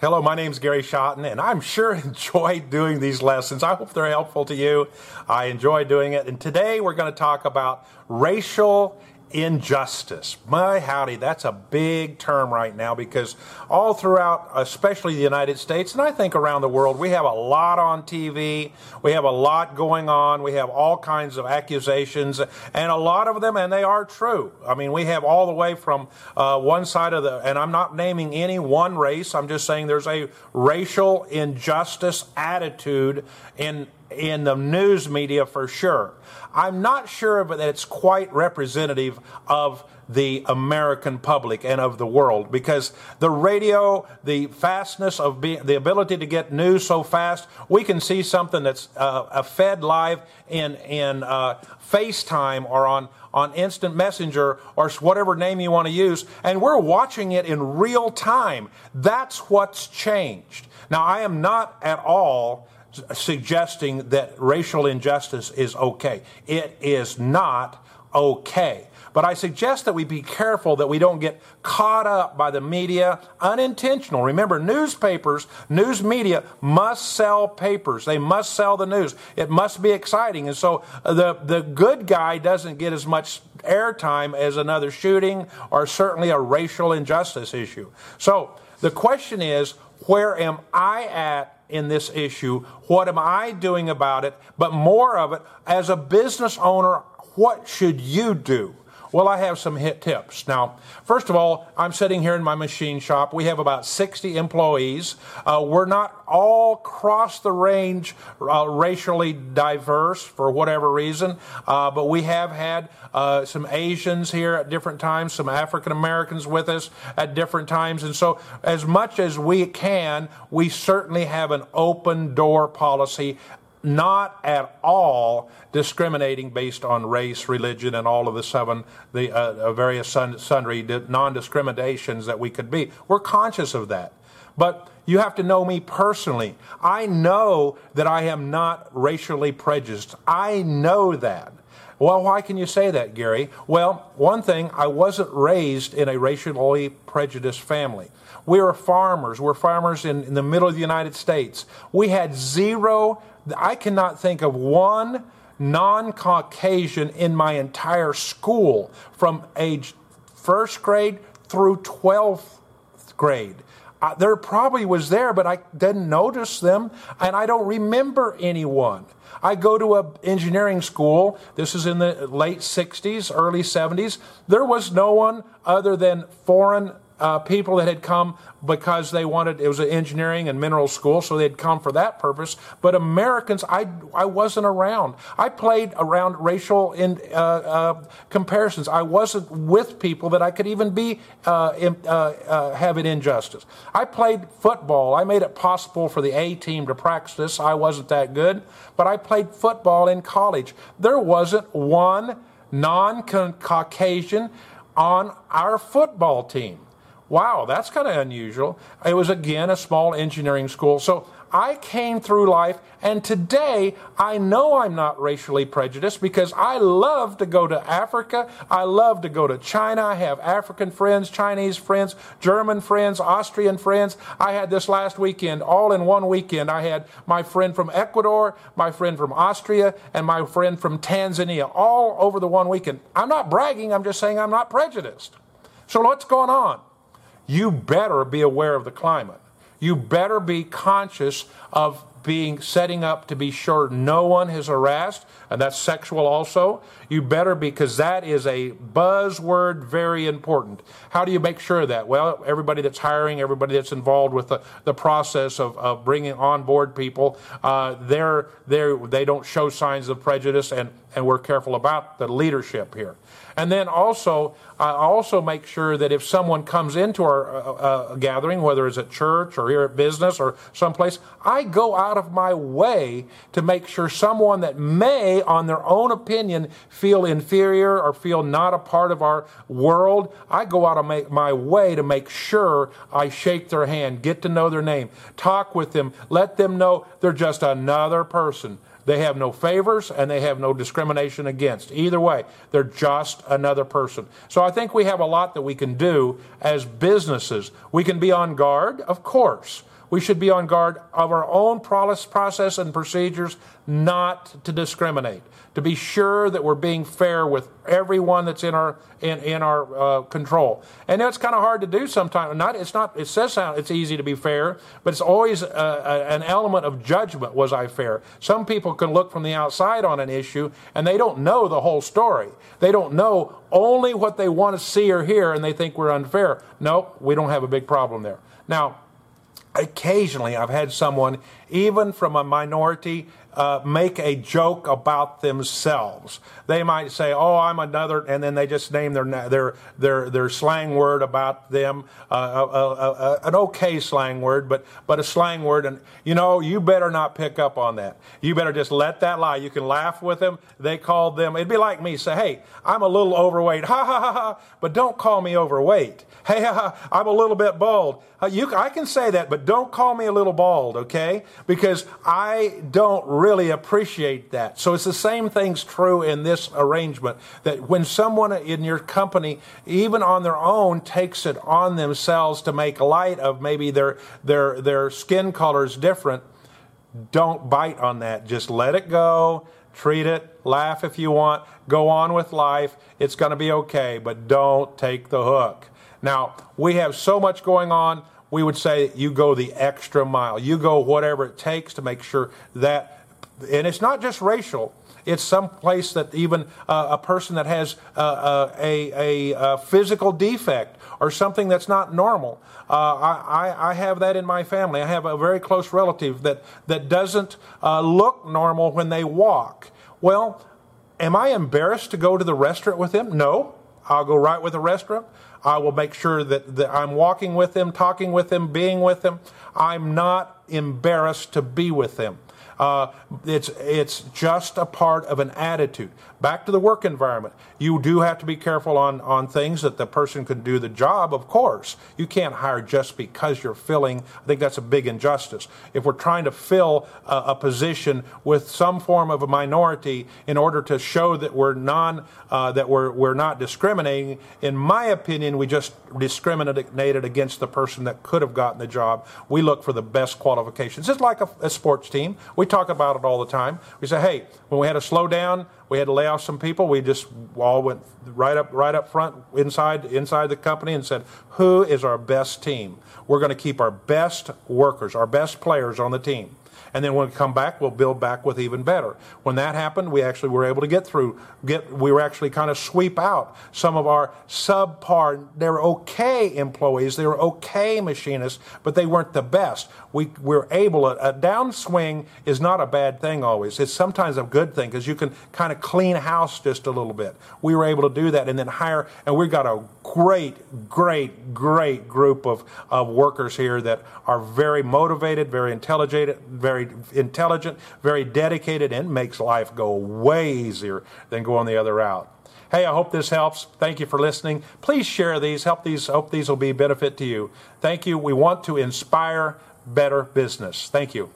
Hello, my name is Gary Schotten, and I'm sure enjoy doing these lessons. I hope they're helpful to you. I enjoy doing it. And today we're going to talk about racial injustice. My howdy, that's a big term right now because all throughout, especially the United States, and I think around the world, we have a lot on TV. We have a lot going on. We have all kinds of accusations, and a lot of them, and they are true. I mean, we have all the way from uh, one side of the, and I'm not naming any one race, I'm just saying there's a racial injustice attitude in in the news media for sure. I'm not sure that it's quite representative of the American public and of the world because the radio, the fastness of being, the ability to get news so fast, we can see something that's uh, fed live in in uh, FaceTime or on on instant messenger or whatever name you want to use, and we're watching it in real time. That's what's changed. Now, I am not at all suggesting that racial injustice is okay. It is not okay. But I suggest that we be careful that we don't get caught up by the media unintentional. Remember, newspapers, news media must sell papers. They must sell the news. It must be exciting. And so uh, the, the good guy doesn't get as much airtime as another shooting or certainly a racial injustice issue. So the question is, where am I at in this issue? What am I doing about it? But more of it, as a business owner, what should you do? Well, I have some hit tips. Now, first of all, I'm sitting here in my machine shop. We have about 60 employees. Uh, we're not all across the range uh, racially diverse for whatever reason, uh, but we have had uh, some Asians here at different times, some African Americans with us at different times. And so, as much as we can, we certainly have an open door policy not at all discriminating based on race, religion, and all of the seven, the uh, uh various sundry non discriminations that we could be. We're conscious of that. But you have to know me personally. I know that I am not racially prejudiced. I know that. Well, why can you say that, Gary? Well, one thing, I wasn't raised in a racially prejudiced family. We were farmers. We're farmers in, in the middle of the United States. We had zero I cannot think of one non Caucasian in my entire school from age first grade through 12th grade. Uh, there probably was there, but I didn't notice them, and I don't remember anyone. I go to a engineering school. This is in the late 60s, early 70s. There was no one other than foreign uh, people that had come because they wanted it was an engineering and mineral school so they'd come for that purpose. But americans i, I wasn't around. I played around racial in, uh, uh, comparisons. I wasn't with people that i could even be uh, in, uh, uh, have an injustice. I played football. I made it possible for the a team to practice. I wasn't that good but i played football in college. There wasn't one non-caucasian on our football team Wow, that's kind of unusual. It was again a small engineering school. So I came through life, and today I know I'm not racially prejudiced because I love to go to Africa. I love to go to China. I have African friends, Chinese friends, German friends, Austrian friends. I had this last weekend, all in one weekend. I had my friend from Ecuador, my friend from Austria, and my friend from Tanzania, all over the one weekend. I'm not bragging, I'm just saying I'm not prejudiced. So what's going on? You better be aware of the climate. You better be conscious of being setting up to be sure no one is harassed, and that's sexual also. You better because that is a buzzword, very important. How do you make sure that? Well, everybody that's hiring, everybody that's involved with the, the process of, of bringing on board people, uh, they're, they're, they don't show signs of prejudice, and, and we're careful about the leadership here. And then also, I also make sure that if someone comes into our uh, uh, gathering, whether it's at church or here at business or someplace, I go out of my way to make sure someone that may, on their own opinion, feel inferior or feel not a part of our world, I go out of my way to make sure I shake their hand, get to know their name, talk with them, let them know they're just another person. They have no favors and they have no discrimination against. Either way, they're just another person. So I think we have a lot that we can do as businesses. We can be on guard, of course. We should be on guard of our own process and procedures not to discriminate, to be sure that we're being fair with everyone that's in our in, in our uh, control. And that's kind of hard to do sometimes. Not it's not it says it's easy to be fair, but it's always uh, a, an element of judgment. Was I fair? Some people can look from the outside on an issue and they don't know the whole story. They don't know only what they want to see or hear, and they think we're unfair. No, we don't have a big problem there. Now occasionally I've had someone, even from a minority, uh, make a joke about themselves. They might say, "Oh, I'm another," and then they just name their their their their slang word about them, uh, a, a, a, an okay slang word, but but a slang word. And you know, you better not pick up on that. You better just let that lie. You can laugh with them. They called them. It'd be like me say, "Hey, I'm a little overweight," ha ha ha ha, but don't call me overweight. Hey, ha, ha, I'm a little bit bald. Uh, you, I can say that, but don't call me a little bald, okay? Because I don't really appreciate that. So it's the same thing's true in this arrangement that when someone in your company, even on their own, takes it on themselves to make light of maybe their their their skin color is different, don't bite on that. Just let it go. Treat it, laugh if you want, go on with life. It's going to be okay, but don't take the hook. Now, we have so much going on, we would say you go the extra mile. You go whatever it takes to make sure that, and it's not just racial. It's some place that even uh, a person that has uh, uh a, a, a, physical defect or something that's not normal. Uh, I, I, have that in my family. I have a very close relative that, that doesn't uh, look normal when they walk. Well, am I embarrassed to go to the restaurant with him? No. I'll go right with the restaurant. I will make sure that, that I'm walking with them, talking with them, being with them. I'm not embarrassed to be with them. Uh, it's it's just a part of an attitude. Back to the work environment. You do have to be careful on, on things that the person can do the job, of course. You can't hire just because you're filling. I think that's a big injustice. If we're trying to fill a, a position with some form of a minority in order to show that we're non uh, that we're we're not discriminating, in my opinion, we just discriminated against the person that could have gotten the job. We look for the best qualifications. It's like a, a sports team. We talk about it all the time. We say, hey, when we had to slow down, we had to lay off some people. We just all went right up, right up front inside, inside the company and said, who is our best team? We're going to keep our best workers, our best players on the team. And then when we come back, we'll build back with even better. When that happened, we actually were able to get through, get, we were actually kind of sweep out some of our subpar, they were okay employees, they were okay machinists, but they weren't the best. We were able, a, a downswing is not a bad thing always. It's sometimes a good thing because you can kind of clean house just a little bit. We were able to do that and then hire, and we've got a great, great, great group of, of workers here that are very motivated, very intelligent, very intelligent, very dedicated, and makes life go way easier than going the other route. Hey, I hope this helps. Thank you for listening. Please share these. Help these. Hope these will be benefit to you. Thank you. We want to inspire better business. Thank you.